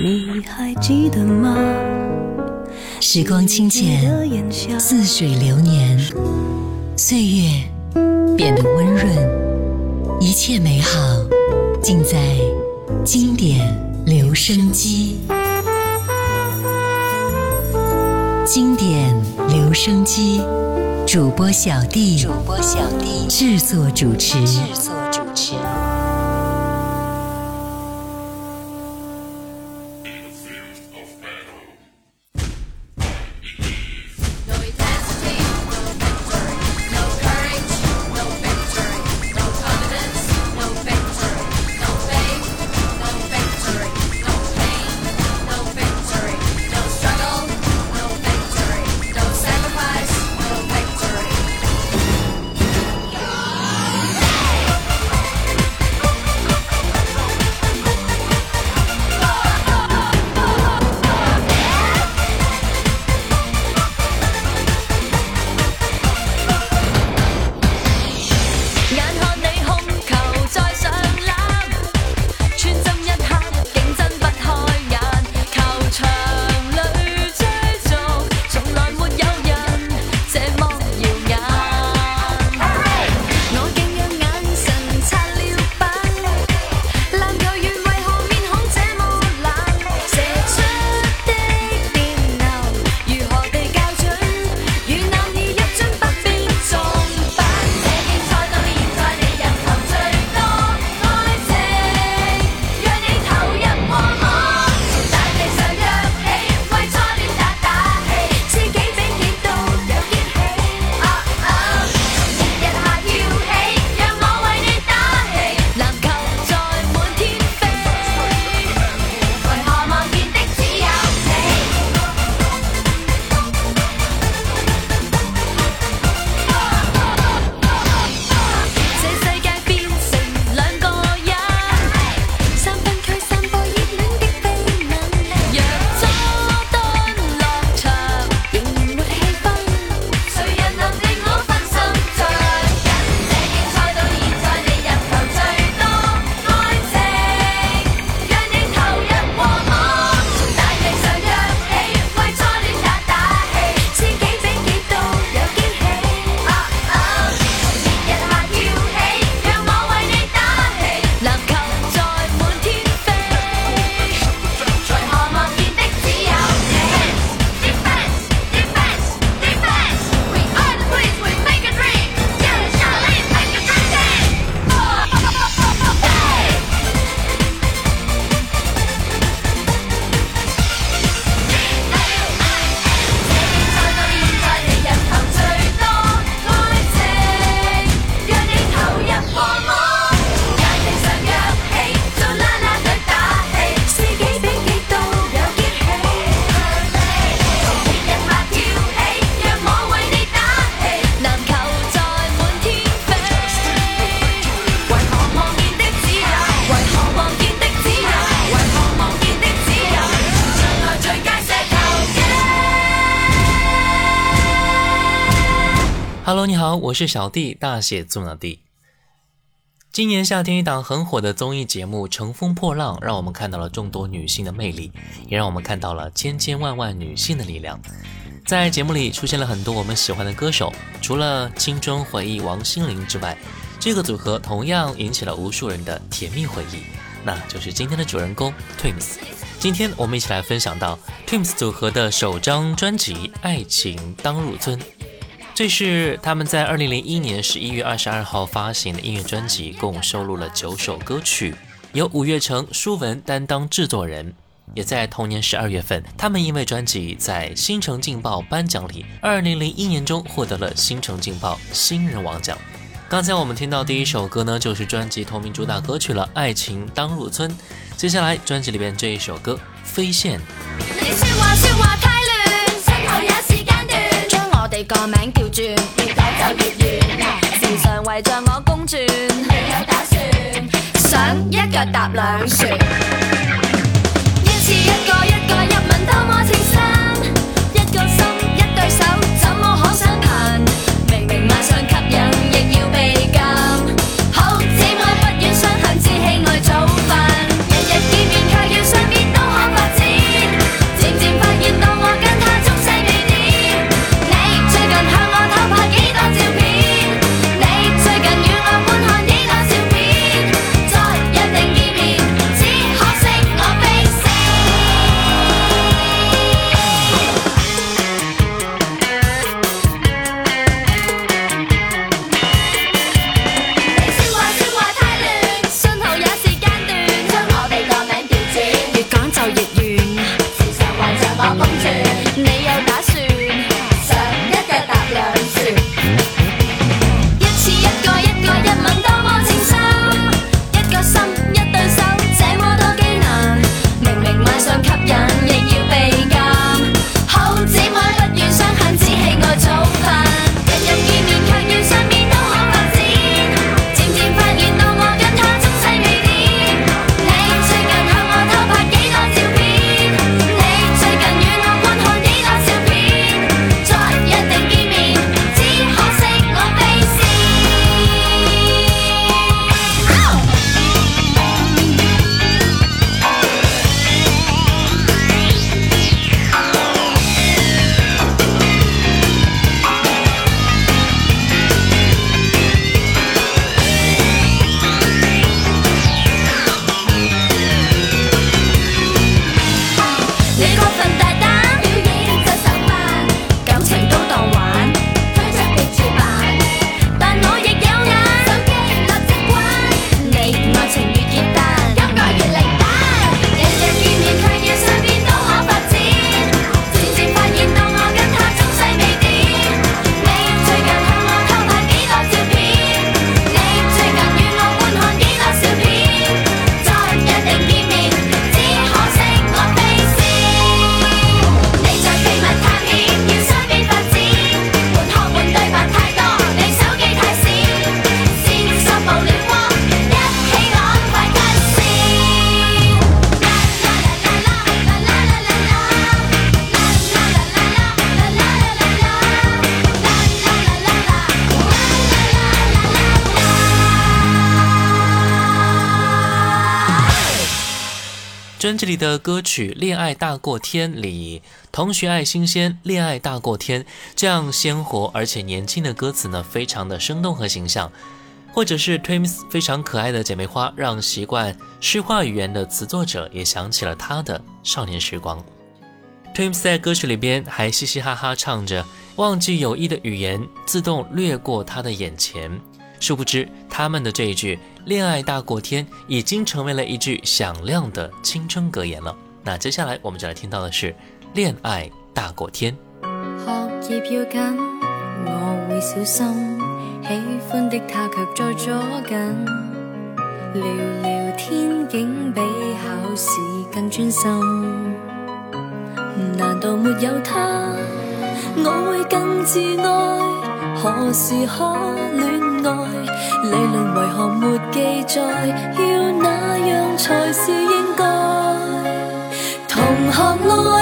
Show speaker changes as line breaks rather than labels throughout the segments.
你还记得吗？
时光清浅，似水流年，岁月变得温润，一切美好尽在经典留声机。经典留声机主播小弟，主播小弟制作主持，制作主持。
Hello，你好，我是小弟，大写字母的弟。今年夏天一档很火的综艺节目《乘风破浪》，让我们看到了众多女性的魅力，也让我们看到了千千万万女性的力量。在节目里出现了很多我们喜欢的歌手，除了青春回忆王心凌之外，这个组合同样引起了无数人的甜蜜回忆，那就是今天的主人公 Twins。今天我们一起来分享到 Twins 组合的首张专辑《爱情当入樽》。这是他们在二零零一年十一月二十二号发行的音乐专辑，共收录了九首歌曲，由五月成、舒文担当制作人。也在同年十二月份，他们因为专辑在《新城劲爆》颁奖礼，二零零一年中获得了《新城劲爆》新人王奖。刚才我们听到第一首歌呢，就是专辑同名主打歌曲了，《爱情当入樽》。接下来专辑里边这一首歌《飞线》。
你個名叫转，越久就越远。时常围着我公转，你有打算？想一脚踏两船，
专辑里的歌曲《恋爱大过天》里，“同学爱新鲜，恋爱大过天”这样鲜活而且年轻的歌词呢，非常的生动和形象。或者是 Twins 非常可爱的姐妹花，让习惯诗化语言的词作者也想起了他的少年时光。Twins 在歌曲里边还嘻嘻哈哈唱着，忘记有意的语言自动掠过他的眼前。殊不知，他们的这一句“恋爱大过天”已经成为了一句响亮的青春格言了。那接下来我们就来听到的是“恋爱大过天”。
学业要紧，我会小心。喜欢的他却在左近，聊聊天竟比考试更专心。难道没有他，我会更自爱？何时可？没记载？要那样才是应该？同学爱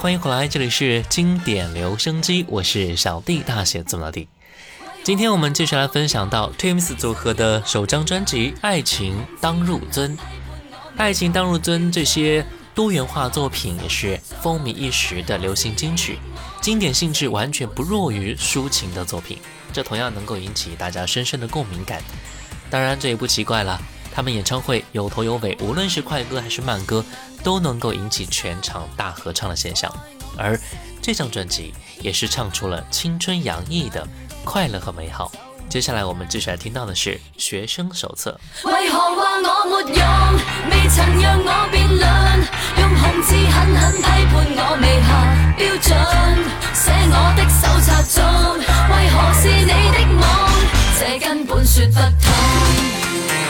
欢迎回来，这里是经典留声机，我是小弟，大写字母的弟。今天我们继续来分享到 Twins 组合的首张专辑《爱情当入樽》。《爱情当入樽》这些多元化作品也是风靡一时的流行金曲，经典性质完全不弱于抒情的作品，这同样能够引起大家深深的共鸣感。当然，这也不奇怪了，他们演唱会有头有尾，无论是快歌还是慢歌，都能够引起全场大合唱的现象。而这张专辑也是唱出了青春洋溢的。快乐和美好。接下来我们继续来听到的是学生手册。
为何话我没用？未曾让我变亮，用红字狠狠批判我未下标准。写我的手册中，为何是你的梦？这根本说不通。
《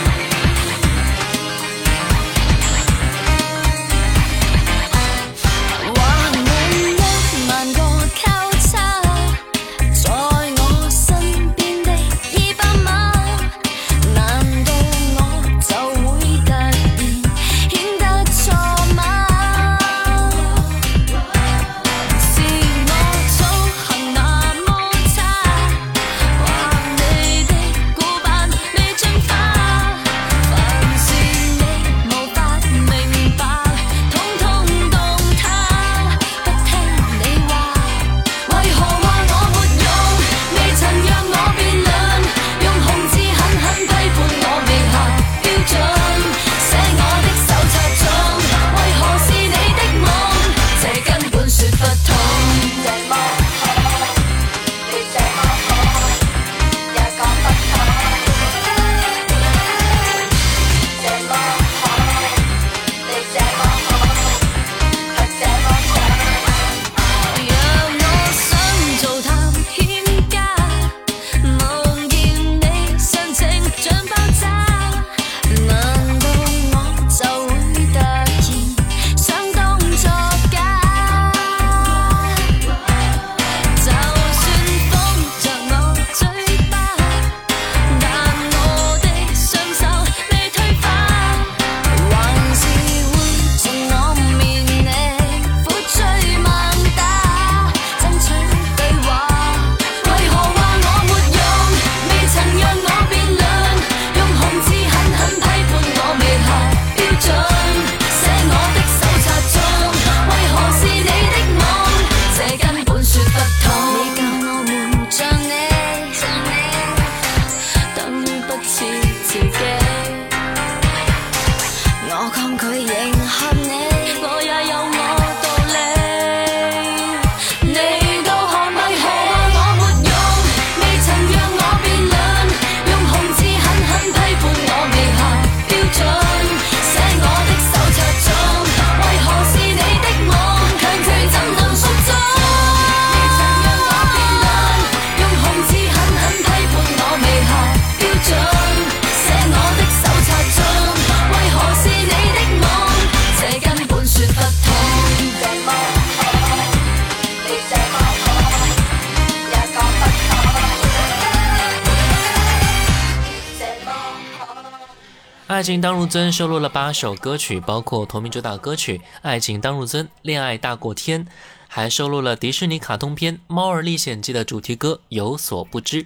爱情当入樽》收录了八首歌曲，包括同名主打歌曲《爱情当入樽》、《恋爱大过天》，还收录了迪士尼卡通片《猫儿历险记》的主题歌《有所不知》。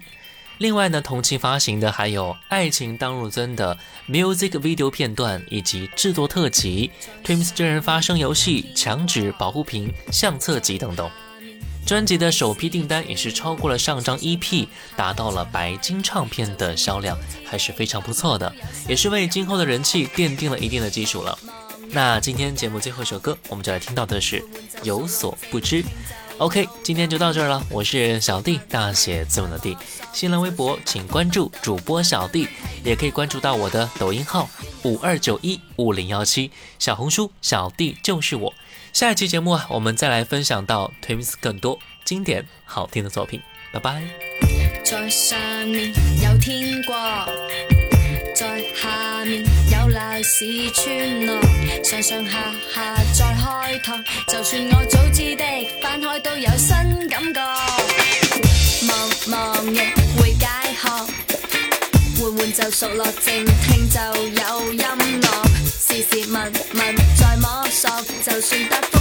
另外呢，同期发行的还有《爱情当入樽》的 music video 片段以及制作特辑、Twins 真人发声游戏、墙纸保护屏、相册集等等。专辑的首批订单也是超过了上张 EP，达到了白金唱片的销量，还是非常不错的，也是为今后的人气奠定了一定的基础了。那今天节目最后一首歌，我们就来听到的是《有所不知》。OK，今天就到这儿了，我是小弟，大写字母的弟。新浪微博请关注主播小弟，也可以关注到我的抖音号五二九一五零幺七，小红书小弟就是我。下一期节目啊，我们再来分享到 Twins 更多经典好听的作品。拜拜。
在上面有天国，在下面有历史村落，上上下下再开拓，就算我早知的翻开都有新感觉。望望亦会解渴，缓缓就熟落，静听就有音乐。